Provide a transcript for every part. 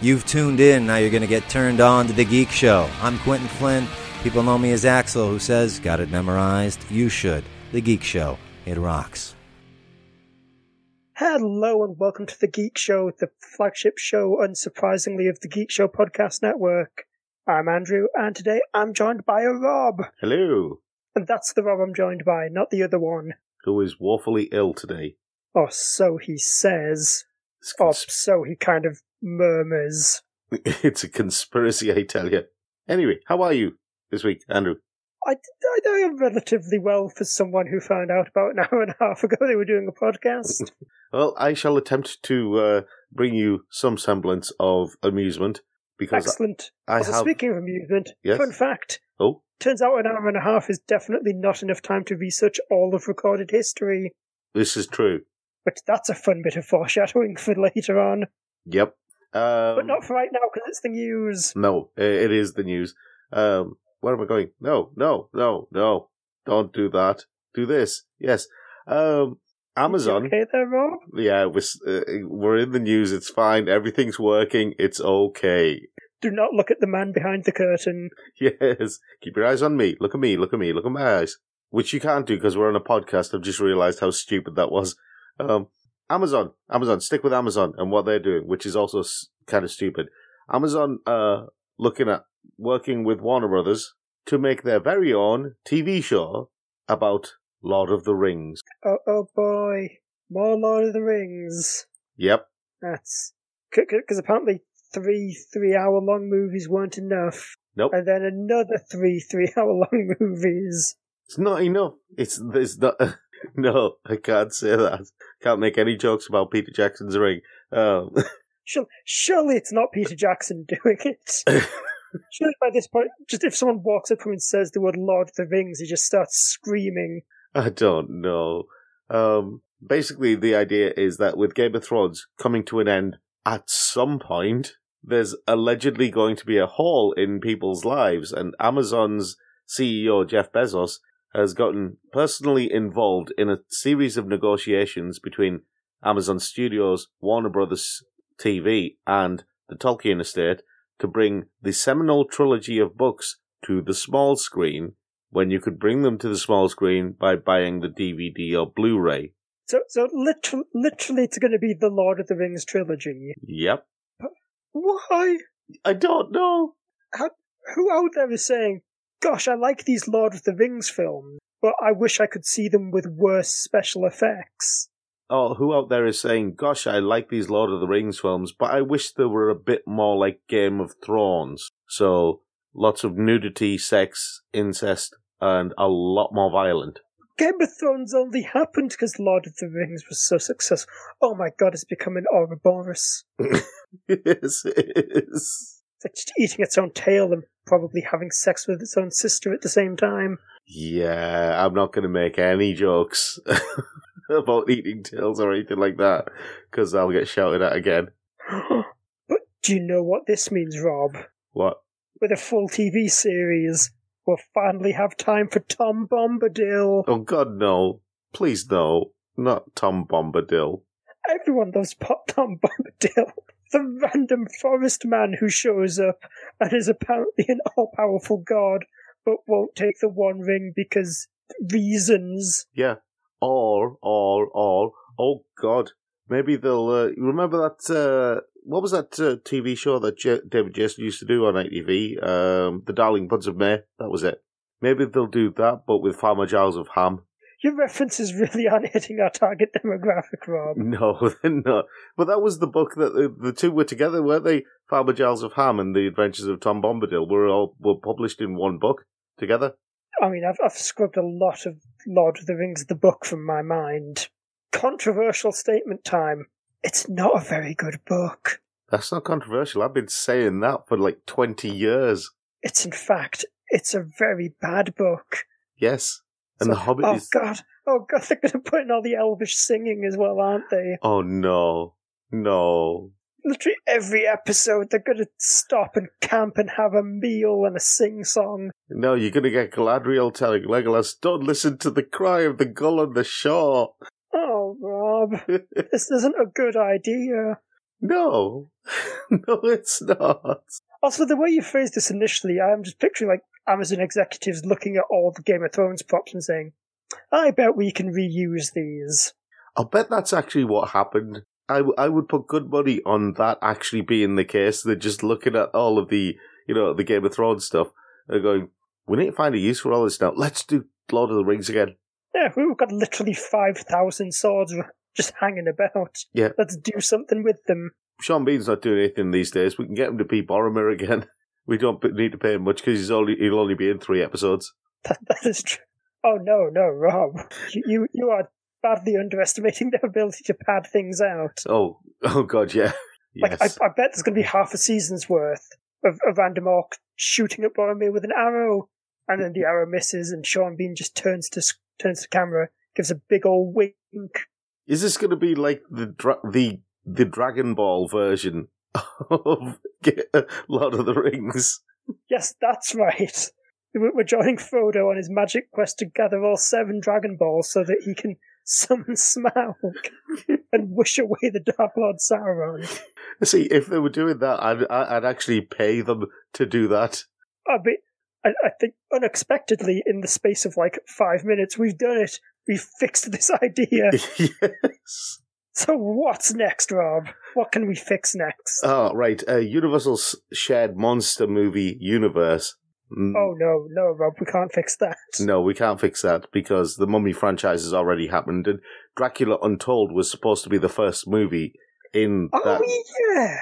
You've tuned in, now you're going to get turned on to The Geek Show. I'm Quinton Flynn. People know me as Axel, who says, Got it memorized? You should. The Geek Show. It rocks. Hello and welcome to The Geek Show, the flagship show, unsurprisingly, of the Geek Show Podcast Network. I'm Andrew, and today I'm joined by a Rob. Hello. And that's the Rob I'm joined by, not the other one. Who is woefully ill today? Or so he says. Or oh, so he kind of murmurs. it's a conspiracy, I tell you. Anyway, how are you this week, Andrew? I, I, I am relatively well for someone who found out about an hour and a half ago they were doing a podcast. well, I shall attempt to uh, bring you some semblance of amusement because Excellent. I also, have. speaking of amusement, Yes? fun fact. Oh, Turns out an hour and a half is definitely not enough time to research all of recorded history. this is true. But that's a fun bit of foreshadowing for later on. Yep. Um, But not for right now, because it's the news. No, it is the news. Um, where am I going? No, no, no, no. Don't do that. Do this. Yes. Um, Amazon. Okay there, Rob? Yeah, we're, uh, we're in the news. It's fine. Everything's working. It's okay. Do not look at the man behind the curtain. Yes. Keep your eyes on me. Look at me. Look at me. Look at my eyes. Which you can't do because we're on a podcast. I've just realized how stupid that was. Um, Amazon. Amazon. Stick with Amazon and what they're doing, which is also s- kind of stupid. Amazon, uh, looking at working with Warner Brothers to make their very own TV show about Lord of the Rings. Oh, oh boy. More Lord of the Rings. Yep. That's. Because apparently three three hour long movies weren't enough. Nope. And then another three three hour long movies. It's not enough. It's, it's not, no, I can't say that. Can't make any jokes about Peter Jackson's ring. Um, Surely, surely it's not Peter Jackson doing it. surely by this point, just if someone walks up to him and says the word Lord of the Rings, he just starts screaming. I don't know. Um, basically, the idea is that with Game of Thrones coming to an end at some point, there's allegedly going to be a hole in people's lives, and Amazon's CEO, Jeff Bezos, has gotten personally involved in a series of negotiations between Amazon Studios, Warner Brothers TV, and the Tolkien estate to bring the seminal trilogy of books to the small screen when you could bring them to the small screen by buying the DVD or Blu-ray. So, so literally, literally, it's going to be the Lord of the Rings trilogy. Yep. Why? I don't know. Who out there is saying, "Gosh, I like these Lord of the Rings films, but I wish I could see them with worse special effects." Oh, who out there is saying, gosh, I like these Lord of the Rings films, but I wish they were a bit more like Game of Thrones. So, lots of nudity, sex, incest, and a lot more violent. Game of Thrones only happened because Lord of the Rings was so successful. Oh my god, it's become an Ouroboros. yes, it is. It's just eating its own tail and probably having sex with its own sister at the same time. Yeah, I'm not going to make any jokes about eating tails or anything like that, because I'll get shouted at again. but do you know what this means, Rob? What? With a full TV series, we'll finally have time for Tom Bombadil. Oh God, no! Please, no! Not Tom Bombadil. Everyone loves Pop Tom Bombadil. The random forest man who shows up and is apparently an all powerful god, but won't take the One Ring because reasons. Yeah. all, all, all. Oh God! Maybe they'll uh, remember that. Uh, what was that uh, TV show that J- David Jason used to do on ITV? Um, the Darling Buds of May. That was it. Maybe they'll do that, but with Farmer Giles of Ham. Your references really aren't hitting our target demographic, Rob. No, they're not. But that was the book that the, the two were together, weren't they? Farmer Giles of Ham and the Adventures of Tom Bombadil were all were published in one book together. I mean, I've, I've scrubbed a lot of Lord of the Rings, of the book, from my mind. Controversial statement time. It's not a very good book. That's not controversial. I've been saying that for like 20 years. It's in fact, it's a very bad book. Yes. And So- The Hobbit oh is. god, oh god, they're going to put in all the elvish singing as well, aren't they? Oh no. No. Literally every episode, they're going to stop and camp and have a meal and a sing song. No, you're going to get Galadriel telling Legolas, don't listen to the cry of the gull on the shore. Oh, Rob, this isn't a good idea. no. no, it's not. Also, the way you phrased this initially, I'm just picturing like Amazon executives looking at all the Game of Thrones props and saying, I bet we can reuse these. I'll bet that's actually what happened. I, w- I would put good money on that actually being the case. They're just looking at all of the, you know, the Game of Thrones stuff. They're going, we need to find a use for all this now. Let's do Lord of the Rings again. Yeah, we've got literally 5,000 swords just hanging about. Yeah. Let's do something with them. Sean Bean's not doing anything these days. We can get him to be Boromir again. We don't need to pay him much because he's only he'll only be in three episodes. That, that is true. Oh, no, no, Rob. You, you, you are badly underestimating their ability to pad things out. Oh, oh God, yeah, Like. I, I bet there's going to be half a season's worth of, of Vandemork shooting at Boromir with an arrow, and then the arrow misses, and Sean Bean just turns to turns to camera, gives a big old wink. Is this going to be like the dra- the the Dragon Ball version of Lord of the Rings? Yes, that's right. We're joining Frodo on his magic quest to gather all seven Dragon Balls so that he can summon Smaug and wish away the Dark Lord Sauron. See, if they were doing that, I'd I'd actually pay them to do that. I mean, I, I think unexpectedly, in the space of like five minutes, we've done it. We've fixed this idea. yes. So what's next, Rob? What can we fix next? Oh, right. Uh, Universal's shared monster movie universe. Mm, oh no, no, Rob, we can't fix that. No, we can't fix that because the Mummy franchise has already happened, and Dracula Untold was supposed to be the first movie in Oh that.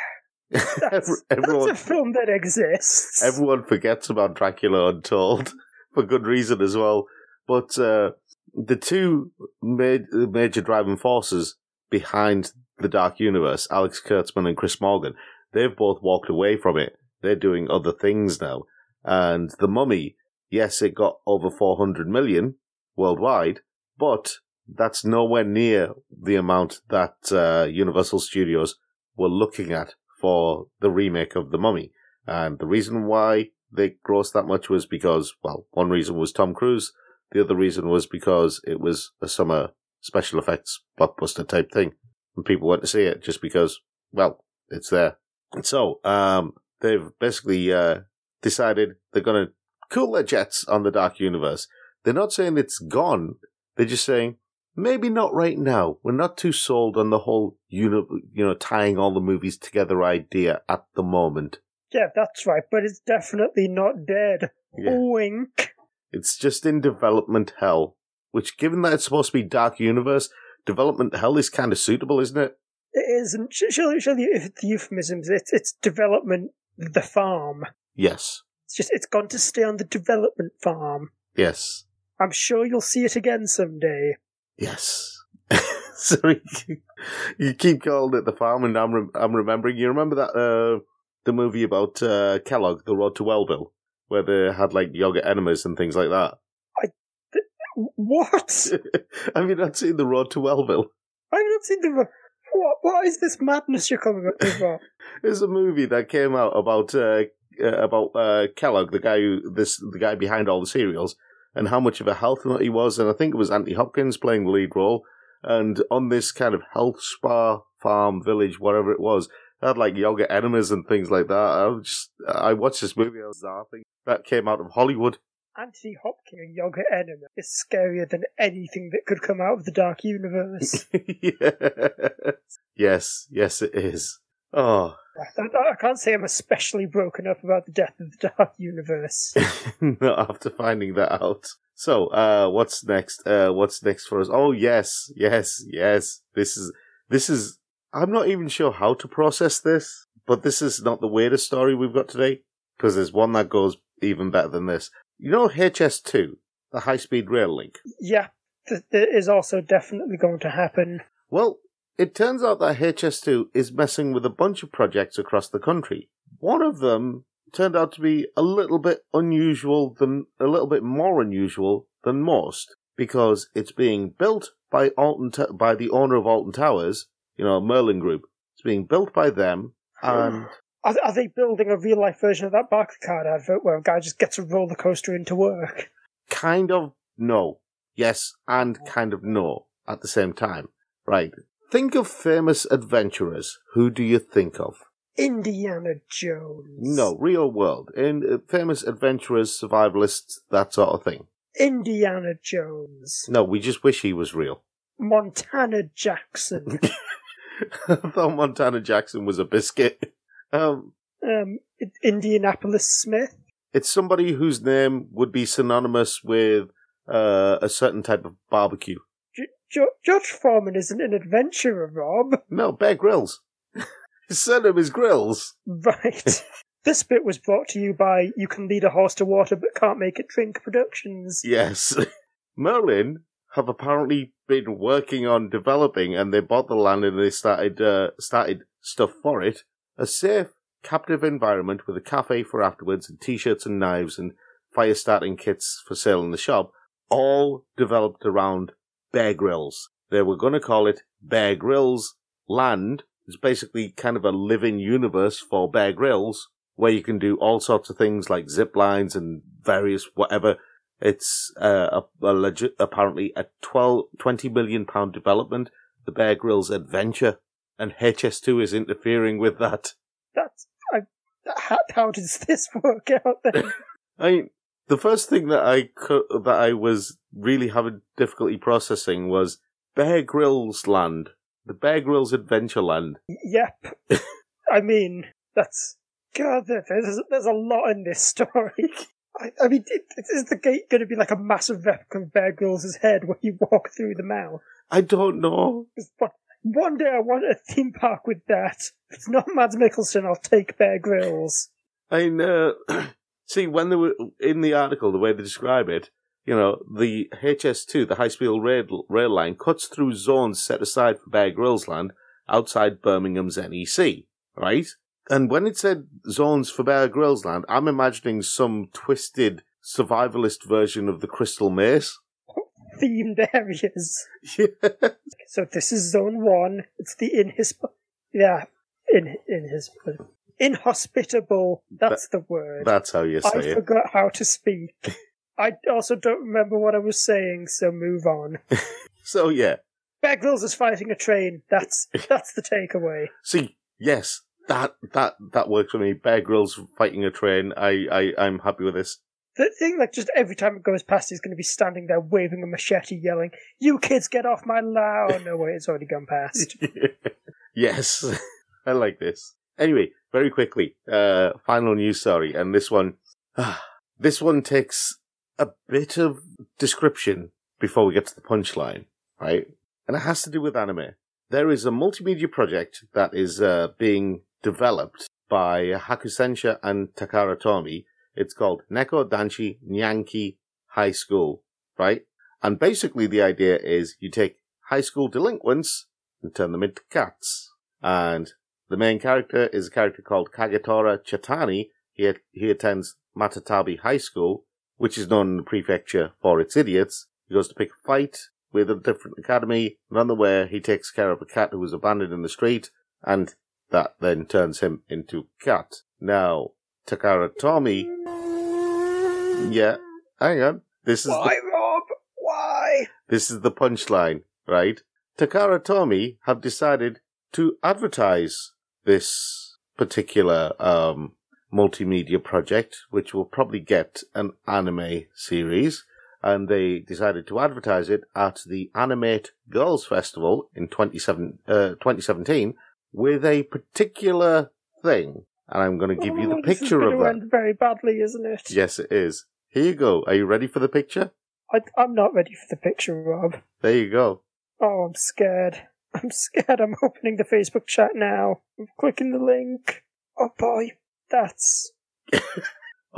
yeah, that's, everyone, that's a film that exists. everyone forgets about Dracula Untold for good reason as well. But uh, the two ma- major driving forces behind the Dark Universe, Alex Kurtzman and Chris Morgan, they've both walked away from it. They're doing other things now. And The Mummy, yes, it got over 400 million worldwide, but that's nowhere near the amount that uh, Universal Studios were looking at for the remake of The Mummy. And the reason why they grossed that much was because, well, one reason was Tom Cruise. The other reason was because it was a summer special effects blockbuster type thing. And people went to see it just because, well, it's there. And so, um, they've basically, uh, decided they're gonna cool their jets on the Dark Universe. They're not saying it's gone. They're just saying, maybe not right now. We're not too sold on the whole, uni- you know, tying all the movies together idea at the moment. Yeah, that's right, but it's definitely not dead. Yeah. Wink. It's just in development hell. Which, given that it's supposed to be Dark Universe, development hell is kind of suitable, isn't it? It isn't. Surely, surely, if the euphemisms, it's it's development. The farm. Yes. It's just it's gone to stay on the development farm. Yes. I'm sure you'll see it again someday. Yes. Sorry, you keep calling it the farm, and I'm rem- I'm remembering. You remember that uh, the movie about uh, Kellogg, The Road to Wellville, where they had like yogurt enemas and things like that. What? Have you not seen The Road to Wellville? I've not seen the. What? What is this madness you're coming up with? It's a movie that came out about uh, uh, about uh, Kellogg, the guy who this the guy behind all the cereals, and how much of a health nut he was. And I think it was Anthony Hopkins playing the lead role. And on this kind of health spa farm village, whatever it was, they had like yoga enemas and things like that. I was just I watched this movie. I was laughing. That came out of Hollywood. Anthony Hopkins, yoga enema, is scarier than anything that could come out of the Dark Universe. yes, yes, yes, it is. Oh, I, I- I can't say I'm especially broken up about the death of the Dark Universe. not after finding that out. So, uh, what's next? Uh, what's next for us? Oh, yes, yes, yes. This is, this is, I'm not even sure how to process this, but this is not the weirdest story we've got today, because there's one that goes even better than this. You know HS2, the high speed rail link? yeah, th- that is also definitely going to happen. Well, it turns out that HS2 is messing with a bunch of projects across the country. One of them turned out to be a little bit unusual than a little bit more unusual than most because it's being built by Alton T- by the owner of Alton Towers, you know, Merlin Group. It's being built by them and Are, are they building a real life version of that Barclaycard advert where a guy just gets a roller coaster into work? kind of no. Yes and kind of no at the same time. Right. Think of famous adventurers. Who do you think of? Indiana Jones. No, real world. In uh, famous adventurers, survivalists, that sort of thing. Indiana Jones. No, we just wish he was real. Montana Jackson. I thought Montana Jackson was a biscuit. Um, um, Indianapolis Smith. it's somebody whose name would be synonymous with uh, a certain type of barbecue. J- Jo- George Foreman isn't an adventurer, Rob. No, Bear Grylls. His surname is Grills. Right. this bit was brought to you by You Can Lead a Horse to Water But Can't Make It Drink Productions. Yes. Merlin have apparently been working on developing, and they bought the land and they started uh, started stuff for it. A safe, captive environment with a cafe for afterwards, and t-shirts and knives and fire starting kits for sale in the shop, all developed around Bear Grylls. They were going to call it Bear Grylls Land. It's basically kind of a living universe for Bear Grylls, where you can do all sorts of things like zip lines and various whatever. It's uh, a, a legit, apparently a 12, 20 million pound development, the Bear Grylls Adventure, and HS2 is interfering with that. That's. I, how, how does this work out then? I mean, the first thing that I co- that I was really having difficulty processing was Bear Grylls Land, the Bear Grylls Adventure Land. yep. I mean, that's. God, there's, there's a lot in this story. I, I mean, it, is the gate going to be like a massive replica of Bear Grylls' head where you walk through the mouth? I don't know. One day I want a theme park with that. If it's not Mads Mikkelsen, I'll take Bear Grylls. I know. Uh, see, when they were in the article, the way they describe it, you know, the HS2, the high speed rail, rail line, cuts through zones set aside for Bear Grylls Land outside Birmingham's NEC, right? And when it said zones for Bear Grylls Land, I'm imagining some twisted survivalist version of the Crystal Maze. Themed areas. Yeah. So this is Zone One. It's the inhosp. Yeah, in inhosp. Inhospitable. That's the word. That's how you I say it. forgot how to speak. I also don't remember what I was saying, so move on. So yeah. Bear Grylls is fighting a train. That's that's the takeaway. See, yes, that that that works for me. Bear Grylls fighting a train. I I I'm happy with this. The thing, like, just every time it goes past, he's going to be standing there waving a machete, yelling, "You kids, get off my lawn!" Oh, no, wait, it's already gone past. yes, I like this. Anyway, very quickly, uh, final news story, and this one, this one takes a bit of description before we get to the punchline, right? And it has to do with anime. There is a multimedia project that is uh, being developed by Hakusensha and Takara Tomy. It's called Neko Danshi Nyanki High School, right? And basically the idea is you take high school delinquents and turn them into cats. And the main character is a character called Kagetora Chatani. He, he attends Matatabi High School, which is known in the prefecture for its idiots. He goes to pick a fight with a different academy, and on the way he takes care of a cat who was abandoned in the street, and that then turns him into cat. Now, Takara Tomy, yeah, hang on. This is the Why, Rob? Why? this is the punchline, right? Takara Tomy have decided to advertise this particular um, multimedia project, which will probably get an anime series. And they decided to advertise it at the Animate Girls Festival in 27, uh, 2017 with a particular thing. And I'm going to give you the Oh, this is picture of that. end very badly, isn't it? Yes, it is. Here you go. Are you ready for the picture? I, I'm not ready for the picture, Rob. There you go. Oh, I'm scared. I'm scared. I'm opening the Facebook chat now. I'm clicking the link. Oh boy, that's.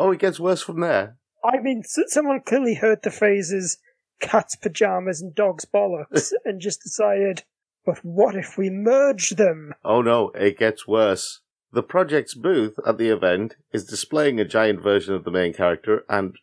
Oh, it gets worse from there. I mean, someone clearly heard the phrases "cat's pajamas" and "dog's bollocks" and just decided, But what if we merge them? Oh no, it gets worse. The project's booth at the event is displaying a giant version of the main character and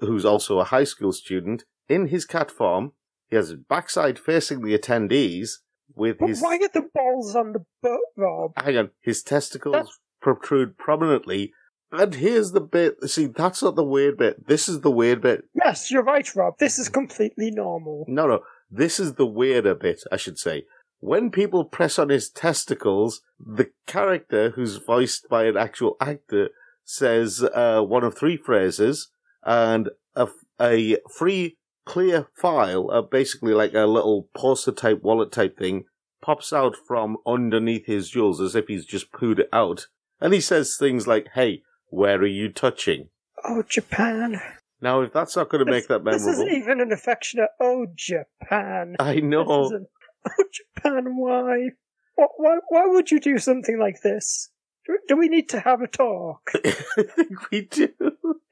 who's also a high school student in his cat form. He has his backside facing the attendees with But his why are the balls on the butt, Rob? hang on, his testicles That's- protrude prominently. And here's the bit. See, that's not the weird bit. This is the weird bit. Yes, you're right, Rob. This is completely normal. No, no. This is the weirder bit, I should say. When people press on his testicles, the character, who's voiced by an actual actor, says uh, one of three phrases, and a, a free, clear file, uh, basically like a little poster type wallet type thing, pops out from underneath his jewels as if he's just pooed it out. And he says things like, hey, where are you touching? Oh, Japan. Now, if that's not going to make that memorable. This isn't even an affectionate, oh, Japan. I know. Oh, Japan, why? Why, why? why would you do something like this? Do, do we need to have a talk? I think we do.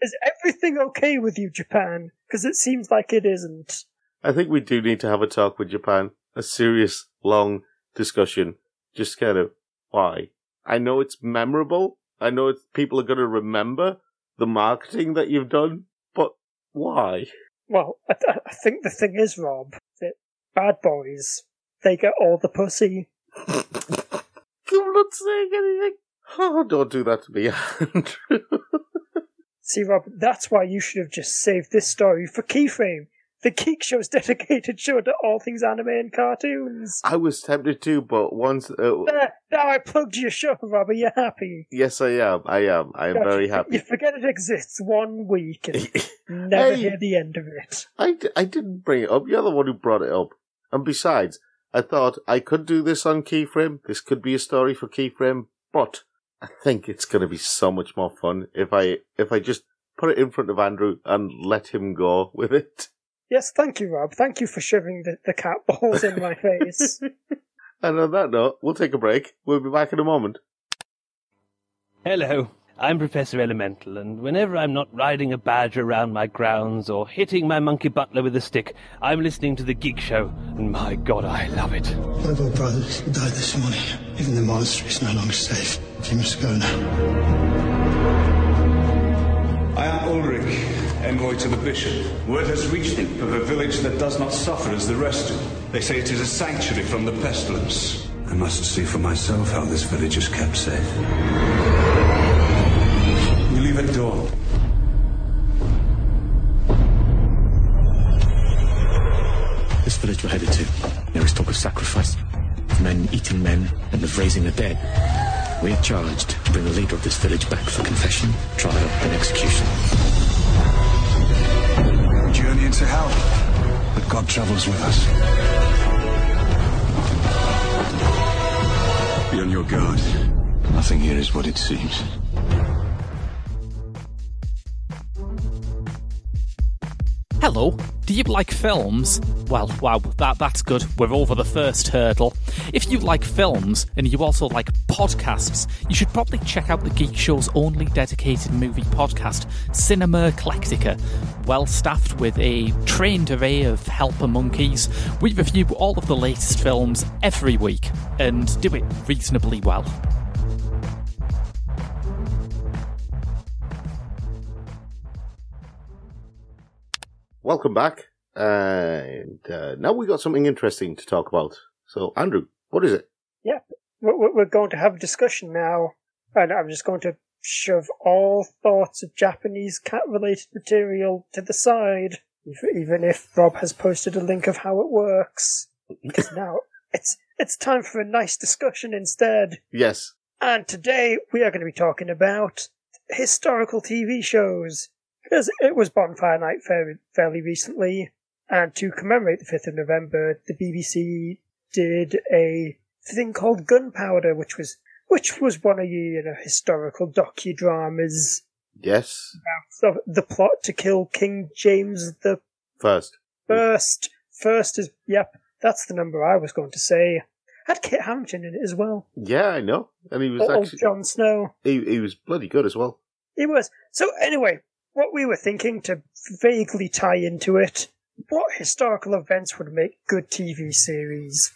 Is everything okay with you, Japan? Because it seems like it isn't. I think we do need to have a talk with Japan. A serious, long discussion. Just kind of why. I know it's memorable. I know it's, people are going to remember the marketing that you've done, but why? Well, I, I think the thing is, Rob, that bad boys, they get all the pussy. I'm not saying anything. Oh, don't do that to me, Andrew. See, Rob, that's why you should have just saved this story for Keyframe, the Geek Show's dedicated show to all things anime and cartoons. I was tempted to, but once. Uh, There, now I plugged your show, Rob. Are you happy? yes, I am. I am. I am God, very happy. You forget it exists one week and never Hey. hear the end of it. I, d- I didn't bring it up. You're the one who brought it up. And besides, I thought I could do this on Keyframe. This could be a story for Keyframe, but I think it's going to be so much more fun if I if I just put it in front of Andrew and let him go with it. Yes, thank you, Rob. Thank you for shoving the, the cat balls in my face. And on that note, we'll take a break. We'll be back in a moment. Hello, I'm Professor Elemental, and whenever I'm not riding a badger around my grounds or hitting my monkey butler with a stick, I'm listening to The Geek Show, and my god, I love it. One of our brothers died this morning. Even the monastery is no longer safe. You must go now. I am Ulrich, envoy to the bishop. Word has reached him of a village that does not suffer as the rest do. They say it is a sanctuary from the pestilence. I must see for myself how this village is kept safe. We leave at dawn. This village we're headed to, there is talk of sacrifice, of men eating men, and of raising the dead. We are charged to bring the leader of this village back for confession, trial, and execution. We journey into hell, but God travels with us. Be on your guard. Nothing here is what it seems. Hello, do you like films? Well, wow, that, that's good. We're over the first hurdle. If you like films and you also like podcasts, you should probably check out the Geek Show's only dedicated movie podcast, Cinema Eclectica. Well staffed with a trained array of helper monkeys, we review all of the latest films every week and do it reasonably well. Welcome back. And uh, now we got something interesting to talk about. So, Andrew, what is it? Yep, we're, going to have a discussion now, and I'm just going to shove all thoughts of Japanese cat-related material to the side, even if Rob has posted a link of how it works. Because now it's it's time for a nice discussion instead. Yes. And today we are going to be talking about historical TV shows. It was Bonfire Night fairly, recently, and to commemorate the 5th of November, the BBC did a thing called Gunpowder, which was which was one of your you know, historical docudramas Yes. of the plot to kill King James the First. First. First is yep, that's the number I was going to say. Had Kit Harington in it as well. Yeah, I know. And he was Old actually. Jon Snow. He, he was bloody good as well. He was. So anyway, what we were thinking to vaguely tie into it, what historical events would make good TV series?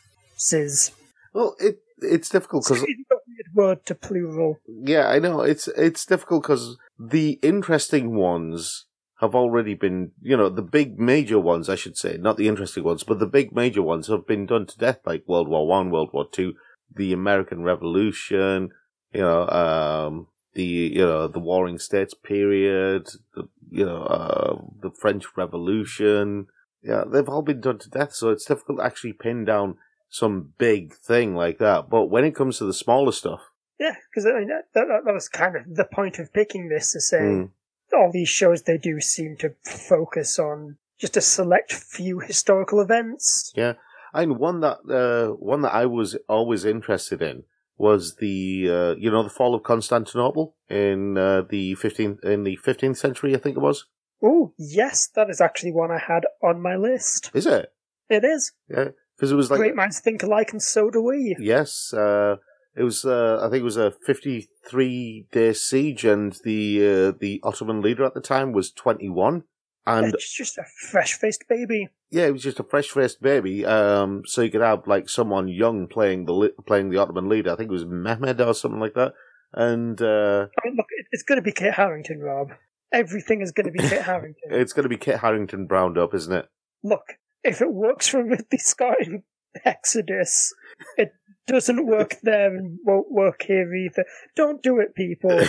Well, it it's difficult because It's a weird word to plural. yeah, I know it's it's difficult because the interesting ones have already been, you know, the big major ones, I should say, not the interesting ones, but the big major ones have been done to death, like World War One, World War Two, the American Revolution, you know, um, the you know the Warring States period, the you know uh, the French Revolution. Yeah, they've all been done to death, so it's difficult to actually pin down some big thing like that. But when it comes to the smaller stuff, Yeah, because I mean, that, that, that was kind of the point of picking this, is saying mm, all these shows they do seem to focus on just a select few historical events. yeah, and one that uh, one that I was always interested in was the uh, you know the fall of Constantinople in uh, the fifteenth in the fifteenth century, I think it was. Oh, yes, that is actually one I had on my list. Is it? It is. Yeah, because it was like Great minds think alike, and so do we. Yes, uh, it was. Uh, I think it was a fifty-three day siege, and the uh, the Ottoman leader at the time was twenty-one, and It's just a fresh faced baby. yeah, it was just a fresh-faced baby. Um, so you could have like someone young playing the playing the Ottoman leader. I think it was Mehmed or something like that. And uh, I mean, look, it's going to be Kit Harington, Rob. Everything is going to be Kit Harington. it's going to be Kit Harington browned up, isn't it? Look, if it works for Ridley Scott in Exodus, it doesn't work there and won't work here either. Don't do it, people.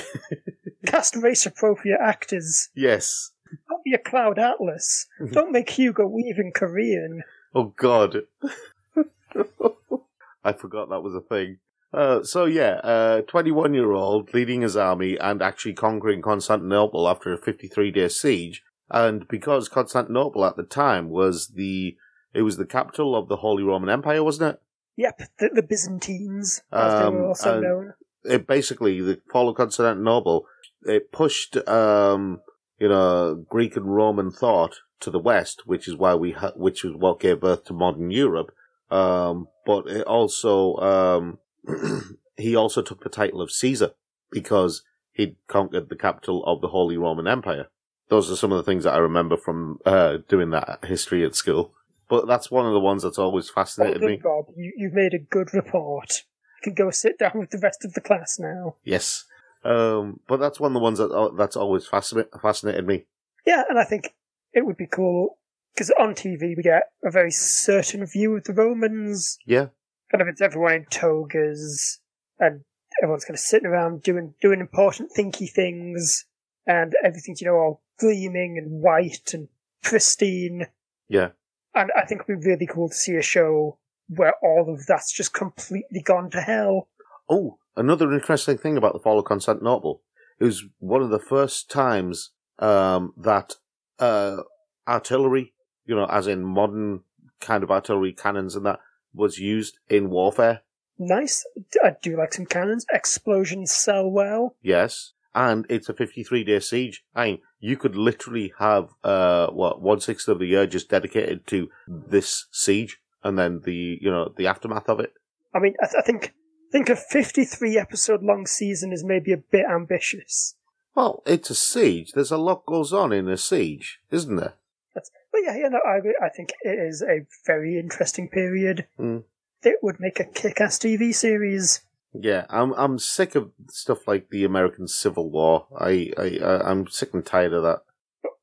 Cast race appropriate actors. Yes. Be a Cloud Atlas. Don't make Hugo Weaving Korean. Oh God, I forgot that was a thing. Uh, so yeah, uh, 21 year old leading his army and actually conquering Constantinople after a 53 day siege. And because Constantinople at the time was the, it was the capital of the Holy Roman Empire, wasn't it? Yep, the, the Byzantines, as they Um, were also known. It basically, the fall of Constantinople, it pushed, um, you know, Greek and Roman thought to the west, which is why we, ha- which is what gave birth to modern Europe. Um, but it also, um, he also took the title of Caesar because he'd conquered the capital of the Holy Roman Empire. Those are some of the things that I remember from uh, doing that history at school. But that's one of the ones that's always Well fascinated done, me. Bob. You, you've made a good report. You can go sit down with the rest of the class now. Yes. Um, but that's one of the ones that uh, that's always fascinated fascinated me. Yeah, and I think it would be cool because on TV we get a very certain view of the Romans. Yeah. Kind of it's everyone in togas and everyone's kind of sitting around doing doing important thinky things, and everything's you know all gleaming and white and pristine. Yeah. And I think it'd be really cool to see a show where all of that's just completely gone to hell. Oh, another interesting thing about the fall of Constantinople. It was one of the first times um, that uh, artillery, you know, as in modern kind of artillery cannons and that, was used in warfare. Nice. I do like some cannons. Explosions sell well. Yes. And it's a 53 day siege. I mean, you could literally have, uh, what, one sixth of the year just dedicated to this siege and then the, you know, the aftermath of it. I mean, I, th- I think think a 53 episode long season is maybe a bit ambitious. Well, it's a siege. There's a lot goes on in a siege, isn't there? That's, but yeah, yeah, no, I. I think it is a very interesting period. Mm. It would make a kick-ass TV series. Yeah, I'm I'm sick of stuff like the American Civil War. I I I- I'm sick and tired of that.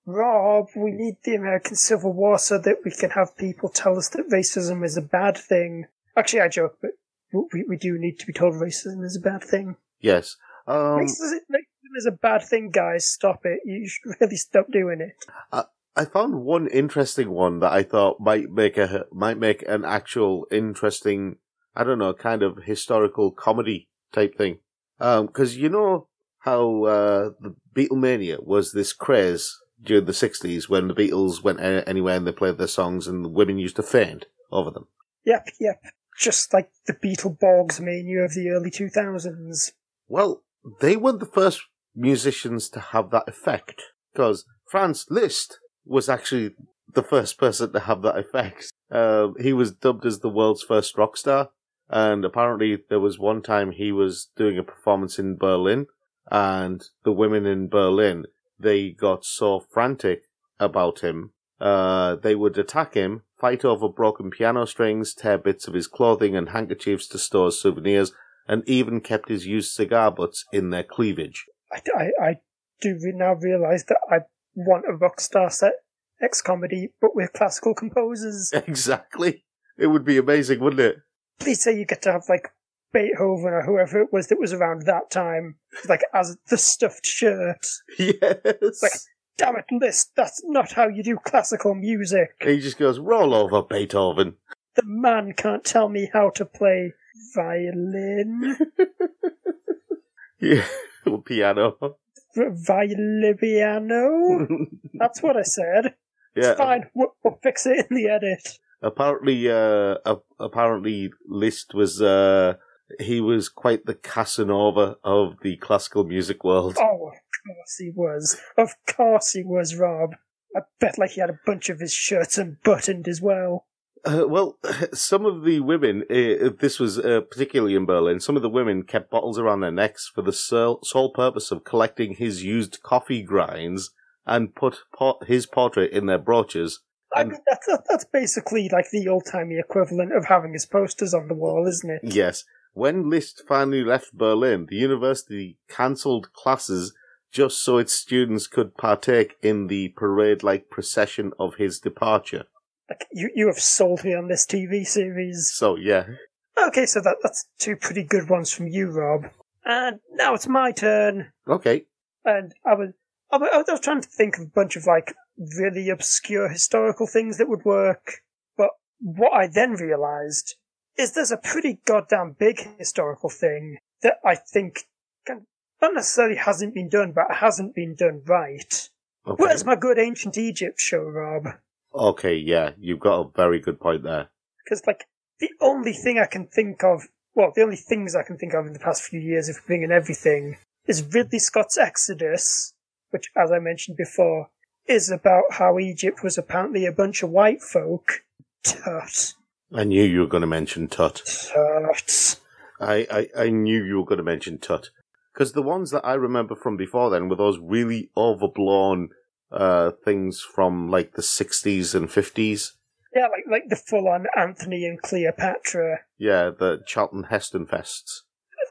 Rob, we need the American Civil War so that we can have people tell us that racism is a bad thing. Actually, I joke, but we, we do need to be told racism is a bad thing. Yes. Um, racism, racism is a bad thing, guys. Stop it. You should really stop doing it. I, I found one interesting one that I thought might make a might make an actual interesting, I don't know, kind of historical comedy type thing. Um, because you know how uh, the Beatlemania was this craze during the '60s when the Beatles went anywhere and they played their songs and the women used to faint over them. Yep, yep. Just like the Beetleborgs mania of the early 2000s. Well, they weren't the first musicians to have that effect because Franz Liszt was actually the first person to have that effect. Um, he was dubbed as the world's first rock star, and apparently there was one time he was doing a performance in Berlin, and the women in Berlin they got so frantic about him Uh, they would attack him, fight over broken piano strings, tear bits of his clothing and handkerchiefs to store as souvenirs, and even kept his used cigar butts in their cleavage. I, I, I do now realise that I want a Rockstar set X comedy, but with classical composers. Exactly. It would be amazing, wouldn't it? Please say you get to have like Beethoven or whoever it was that was around that time, like as the stuffed shirt. Yes. Like, damn it, this that's not how you do classical music. he just goes, roll over, Beethoven. The man can't tell me how to play violin. Yeah. or piano. Violipiano? That's what I said. Yeah. It's fine. We'll, we'll fix it in the edit. Apparently, uh, apparently, Liszt was, uh, he was quite the Casanova of the classical music world. Oh, course he was. Of course he was, Rob. I bet like he had a bunch of his shirts unbuttoned as well. Uh, well, some of the women, uh, this was uh, particularly in Berlin, some of the women kept bottles around their necks for the sole, sole purpose of collecting his used coffee grinds and put his portrait in their brooches. I mean, that's, that's basically like the old timey equivalent of having his posters on the wall, isn't it? Yes. When Liszt finally left Berlin, the university cancelled classes just so its students could partake in the parade like procession of his departure. Like, you, you have sold me on this TV series. So, yeah. Okay, so that, that's two pretty good ones from you, Rob. And now it's my turn. Okay. And I was, I was, I was trying to think of a bunch of like really obscure historical things that would work. But what I then realized is there's a pretty goddamn big historical thing that I think not necessarily hasn't been done, but hasn't been done right. Okay. Where's my good ancient Egypt show, Rob? Okay, yeah, you've got a very good point there. Because, like, the only thing I can think of, well, the only things I can think of in the past few years, if we're bringing everything, is Ridley Scott's Exodus, which, as I mentioned before, is about how Egypt was apparently a bunch of white folk. Tut. I knew you were going to mention Tut. Tut. I, I, I knew you were going to mention Tut. Because the ones that I remember from before then were those really overblown uh, things from like the 60s and 50s. Yeah, like, like the full on Antony and Cleopatra. Yeah, the Charlton Heston fests.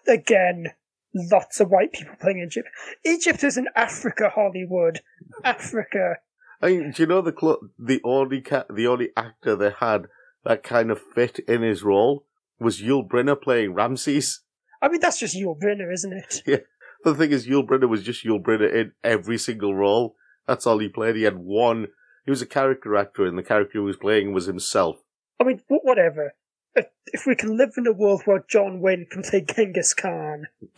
Again, lots of white people playing Egypt. Egypt is in Africa, Hollywood. Africa. I mean, do you know the cl- the only ca- the only actor they had that kind of fit in his role was Yul Brynner playing Ramses. I mean, that's just Yul Brynner, isn't it? Yeah. The thing is, Yul Brynner was just Yul Brynner in every single role. That's all he played. He had one. He was a character actor, and the character he was playing was himself. I mean, whatever. If- we can live in a world where John Wayne can play Genghis Khan,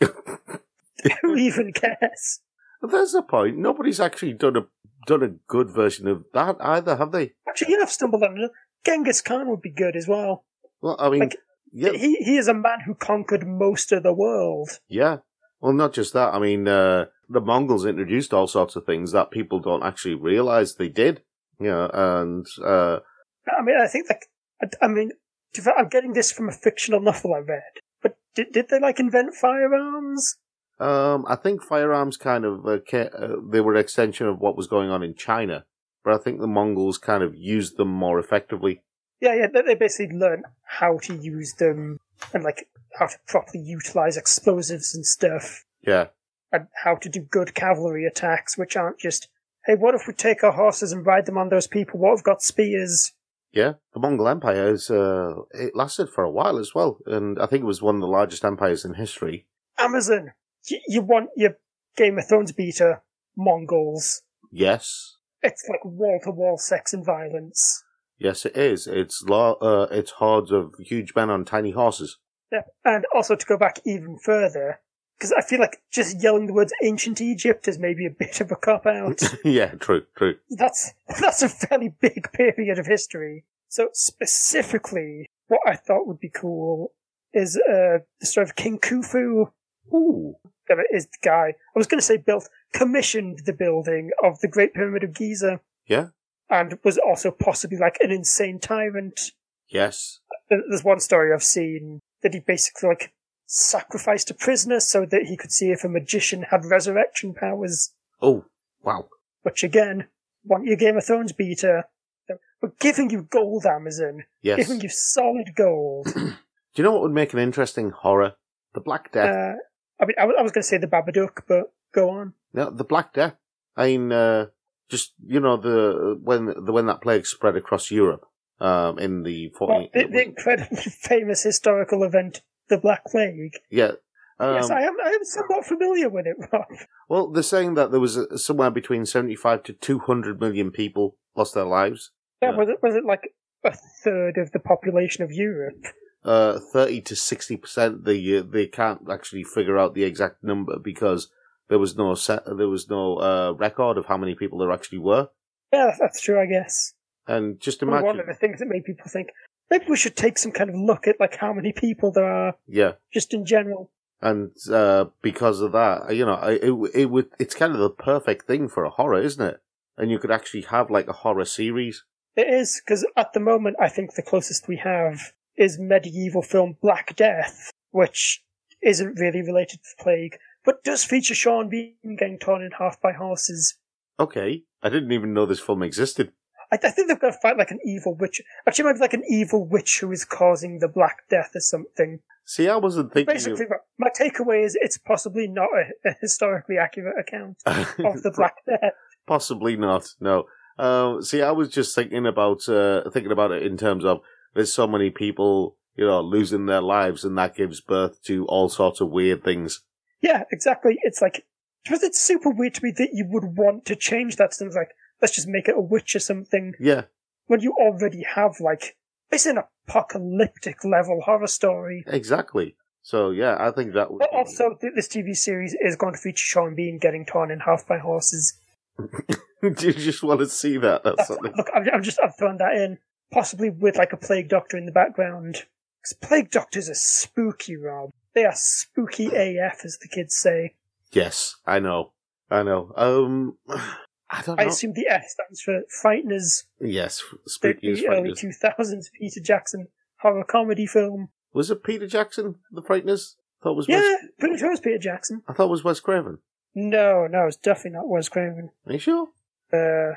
who even cares? There's the point. Nobody's actually done a done a good version of that either, have they? Actually, you have stumbled on it. Genghis Khan would be good as well. Well, I mean, Like, yeah, He he is a man who conquered most of the world. yeah. Well, not just that. I mean, uh, the Mongols introduced all sorts of things that people don't actually realize they did. You know, and uh, I mean, I think like, I, I mean, to be fair, I'm getting this from a fictional novel I read. But did did they like invent firearms? Um, I think firearms kind of uh, ca- uh, they were an extension of what was going on in China, but I think the Mongols kind of used them more effectively. Yeah, yeah. They, they basically learn how to use them and like how to properly utilize explosives and stuff, Yeah, and how to do good cavalry attacks, which aren't just, hey, what if we take our horses and ride them on those people? What if we've got spears? yeah. The Mongol Empire is uh, it lasted for a while as well, and I think it was one of the largest empires in history. Amazon, you, you want your Game of Thrones beater, Mongols. Yes, It's like wall to wall sex and violence. Yes, it is. It's lo- uh, it's hordes of huge men on tiny horses. Yeah, and also to go back even further, because I feel like just yelling the words ancient Egypt is maybe a bit of a cop out. yeah, true, true. that's that's a fairly big period of history. So specifically, what I thought would be cool is uh, the story of King Khufu. Ooh, That is the guy I was going to say built commissioned the building of the Great Pyramid of Giza, yeah, and was also possibly like an insane tyrant. yes, There's one story I've seen that he basically like sacrificed a prisoner so that he could see if a magician had resurrection powers. oh, wow. Which again, want your Game of Thrones beater, But giving you gold, Amazon. Yes. Giving you solid gold. Do you know what would make an interesting horror? The Black Death. uh, I mean, I was, was going to say the Babadook, but go on. No, the Black Death. I mean, uh, just you know the when the when that plague spread across Europe um, in the Well, the, the incredibly famous historical event, the Black Plague. yeah. Um, yes, I am. I am somewhat familiar with it, Rob. well, they're saying that there was uh somewhere between seventy-five to two hundred million people lost their lives. Yeah, was it was it like a third of the population of Europe? Uh, thirty to sixty percent. They uh, they can't actually figure out the exact number because there was no set. There was no uh, record of how many people there actually were. Yeah, that's, true, I guess. And just imagine, One of the things that made people think maybe we should take some kind of look at like how many people there are yeah. just in general. and uh, because of that, you know, it it would it's kind of the perfect thing for a horror, isn't it? And you could actually have like a horror series. It is because at the moment, I think the closest we have is medieval film Black Death, which isn't really related to the plague, but does feature Sean Bean getting torn in half by horses. Okay, I didn't even know this film existed. I, I think they've got to fight like an evil witch. Actually, it might be like an evil witch who is causing the Black Death or something. See, I wasn't thinking Basically, my takeaway is it's possibly not a, a historically accurate account of of the Black Death. Possibly not. No. Um, see, I was just thinking about uh, thinking about it in terms of there's so many people, you know, losing their lives, and that gives birth to all sorts of weird things. Yeah, exactly. It's like, but it's super weird to me that you would want to change that to like, let's just make it a witch or something Yeah, when you already have like, it's an apocalyptic level horror story. exactly. So yeah, I think that would. But also, th- this TV series is going to feature Sean Bean getting torn in half by horses. Do you just want to see that? That's That's, something. look, I'm, I'm just I've thrown that in, possibly with like a plague doctor in the background. Because plague doctors are spooky, Rob. They are spooky AF, as the kids say. Yes, I know. I know. Um, I don't know. I assume the F stands for Frighteners. yes, spooky the early 2000s Peter Jackson horror comedy film. Was it Peter Jackson, The Frighteners? I thought it was Yeah, Wes. pretty sure it's Peter Jackson. I thought it was Wes Craven. No, no, it's definitely not Wes Craven. Are you sure? Uh,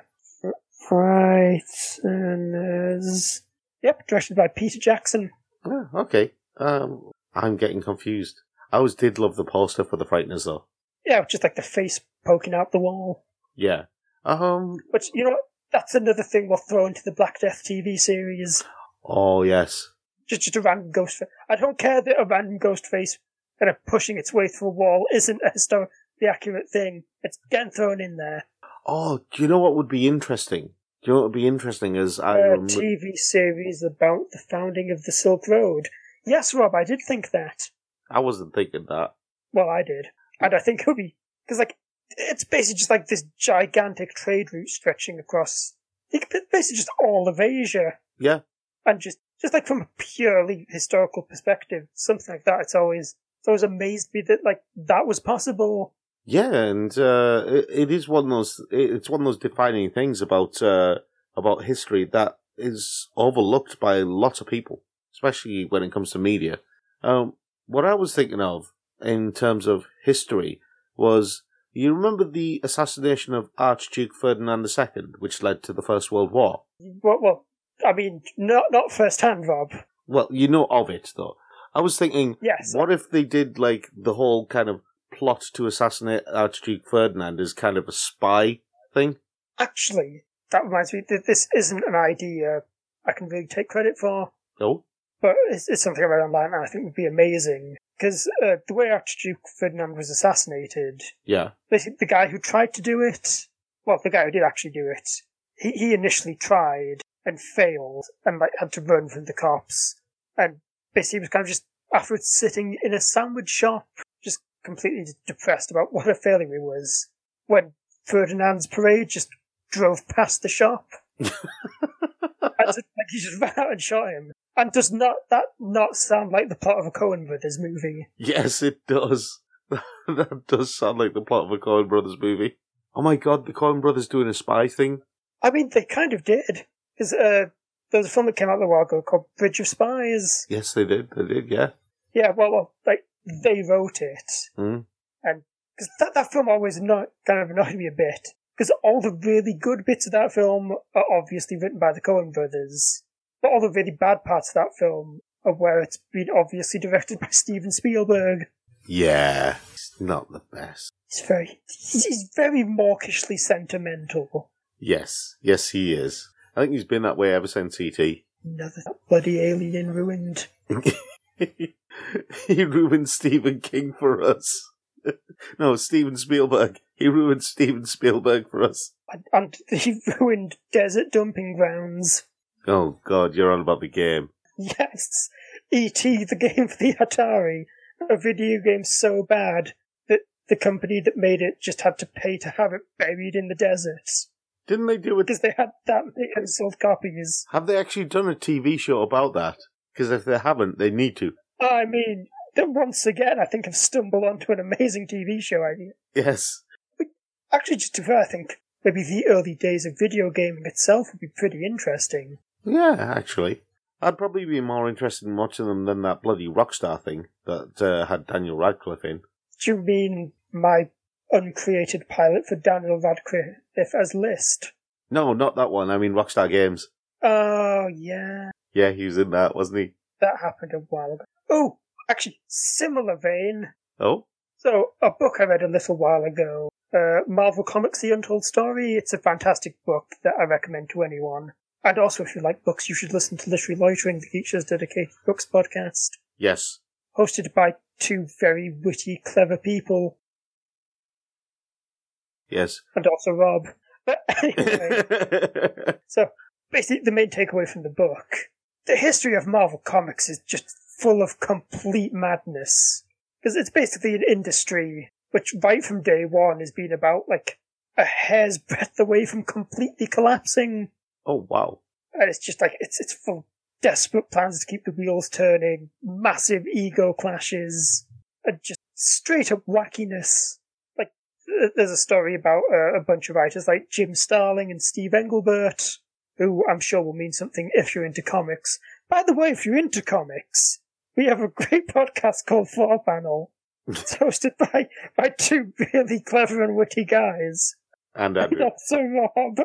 Frighteners. Yep, directed by Peter Jackson. Yeah, okay. Um, I'm getting confused. I always did love the poster for The Frighteners, though. Yeah, just like the face poking out the wall. Yeah. Um. Which, you know what? That's another thing we'll throw into the Black Death TV series. Oh yes. Just, just a random ghost face. I don't care that a random ghost face kind of pushing its way through a wall isn't a historically accurate thing. It's getting thrown in there. Oh, do you know what would be interesting? Do you know what would be interesting? Is I A rem- TV series about the founding of the Silk Road. Yes, Rob, I did think that. I wasn't thinking that. Well, I did. And I think it would be. Because, like, it's basically just like this gigantic trade route stretching across. like, Basically, just all of Asia. Yeah. And just, just like from a purely historical perspective, something like that, it's always, it's always amazed me that, like, that was possible. Yeah, and uh, it, it is one of those. It's one of those defining things about uh, about history that is overlooked by lots of people, especially when it comes to media. Um, what I was thinking of in terms of history was, you remember the assassination of Archduke Ferdinand II, which led to the First World War. Well, well I mean, not, not firsthand, Rob. Well, you know of it though. I was thinking, Yes. what if they did like the whole kind of plot to assassinate Archduke Ferdinand as kind of a spy thing? Actually, that reminds me that this isn't an idea I can really take credit for. No. But it's, it's something I read online and I think would be amazing. Because uh, the way Archduke Ferdinand was assassinated, Yeah. basically the guy who tried to do it, well, the guy who did actually do it, he, he initially tried and failed and like had to run from the cops. And basically was kind of just afterwards sitting in a sandwich shop, just completely depressed about what a failure he was. When Ferdinand's parade just drove past the shop. and so, like he just ran out and shot him. And does not that not sound like the plot of a Coen Brothers movie? Yes, it does. that does sound like the plot of a Coen Brothers movie. Oh my god, the Coen Brothers doing a spy thing? I mean, they kind of did. Because uh, there was a film that came out a while ago called Bridge of Spies. Yes, they did. They did, yeah. Yeah, well, well like they wrote it, Hmm. and because that that film always not kind of annoyed me a bit. Because all the really good bits of that film are obviously written by the Coen brothers, but all the really bad parts of that film are where it's been obviously directed by Steven Spielberg. Yeah, it's not the best. He's very, he's very mawkishly sentimental. Yes, yes, he is. I think he's been that way ever since E.T. Another bloody alien ruined. he ruined Stephen King for us. no, Steven Spielberg. He ruined Steven Spielberg for us. And, and he ruined Desert Dumping Grounds. Oh God, you're on about the game. Yes, E.T., the game for the Atari, a video game so bad that the company that made it just had to pay to have it buried in the desert. Didn't they do it? Because they had that many unsold copies. Have they actually done a TV show about that? Because if they haven't, they need to. I mean, then once again, I think I've stumbled onto an amazing TV show idea. Yes. Actually, just to be fair, I think maybe the early days of video gaming itself would be pretty interesting. Yeah, actually. I'd probably be more interested in watching them than that bloody Rockstar thing that uh, had Daniel Radcliffe in. Do you mean my uncreated pilot for Daniel Radcliffe as Liszt? No, not that one. I mean Rockstar Games. Oh, yeah. Yeah, he was in that, wasn't he? That happened a while ago. Oh, actually, similar vein. Oh? So, a book I read a little while ago, uh, Marvel Comics The Untold Story. It's a fantastic book that I recommend to anyone. And also, if you like books, you should listen to Literary Loitering, the Geek Show's dedicated books podcast. Yes. Hosted by two very witty, clever people. Yes. And also Rob. But anyway, so basically the main takeaway from the book, the history of Marvel Comics is just full of complete madness. Because it's basically an industry which right from day one has been about like a hair's breadth away from completely collapsing. Oh wow. And it's just like it's it's full desperate plans to keep the wheels turning, massive ego clashes, and just straight up wackiness. Like there's a story about uh, a bunch of writers like Jim Starlin and Steve Englehart, who I'm sure will mean something if you're into comics. By the way, if you're into comics, we have a great podcast called 4Panel. It's hosted by, by two really clever and witty guys. And Andrew. And also Rob.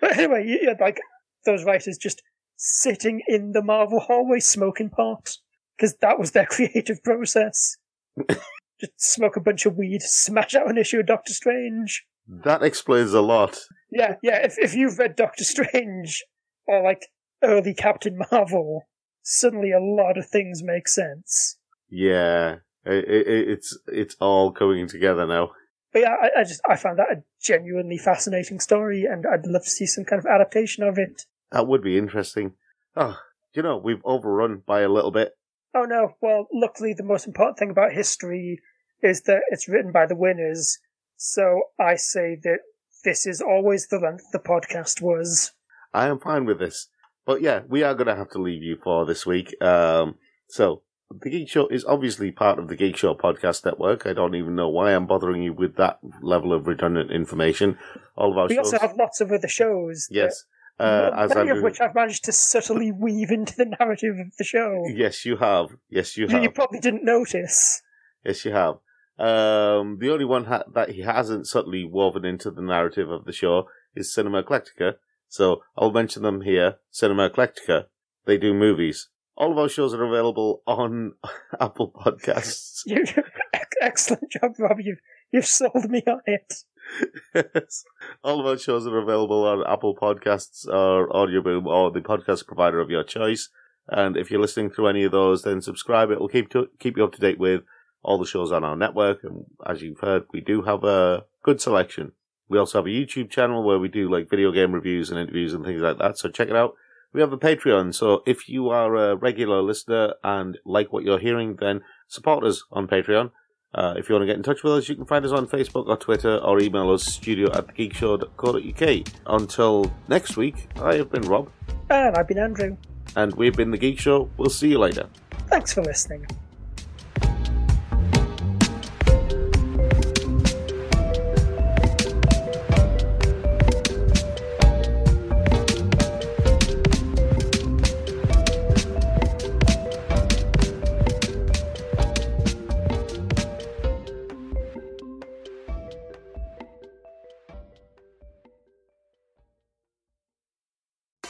But anyway, you, you had like those writers just sitting in the Marvel hallway smoking pot. Because that was their creative process. just smoke a bunch of weed, smash out an issue of Doctor Strange. that explains a lot. Yeah, yeah, if, if you've read Doctor Strange, or like early Captain Marvel, suddenly a lot of things make sense. Yeah. It, it, it's it's all coming together now. But yeah, I, I just I found that a genuinely fascinating story, and I'd love to see some kind of adaptation of it. That would be interesting. Oh, you know, we've overrun by a little bit. Oh no! Well, luckily, the most important thing about history is that it's written by the winners. So I say that this is always the length the podcast was. I am fine with this. But yeah, we are going to have to leave you for this week. Um, so, the Geek Show is obviously part of the Geek Show podcast network. I don't even know why I'm bothering you with that level of redundant information. All of our We shows. also have lots of other shows. yes. Uh, as many of which I've managed to subtly weave into the narrative of the show. yes, you have. Yes, you You, you probably didn't notice. Yes, you have. Um, the only one ha- that he hasn't subtly woven into the narrative of the show is Cinema Eclectica. So I'll mention them here. Cinema Eclectica. They do movies. All of our shows are available on Apple Podcasts. You, excellent job, Rob. You've, you've sold me on it. All of our shows are available on Apple Podcasts or Audioboom or the podcast provider of your choice. And if you're listening through any of those, then subscribe. It will keep to, keep you up to date with all the shows on our network. And as you've heard, we do have a good selection. We also have a YouTube channel where we do like video game reviews and interviews and things like that. So check it out. We have a Patreon. So if you are a regular listener and like what you're hearing, then support us on Patreon. Uh, if you want to get in touch with us, you can find us on Facebook or Twitter or email us studio at thegeekshow.co.uk. Until next week, I have been Rob, And I've been Andrew. and we've been The Geek Show. We'll see you later. Thanks for listening.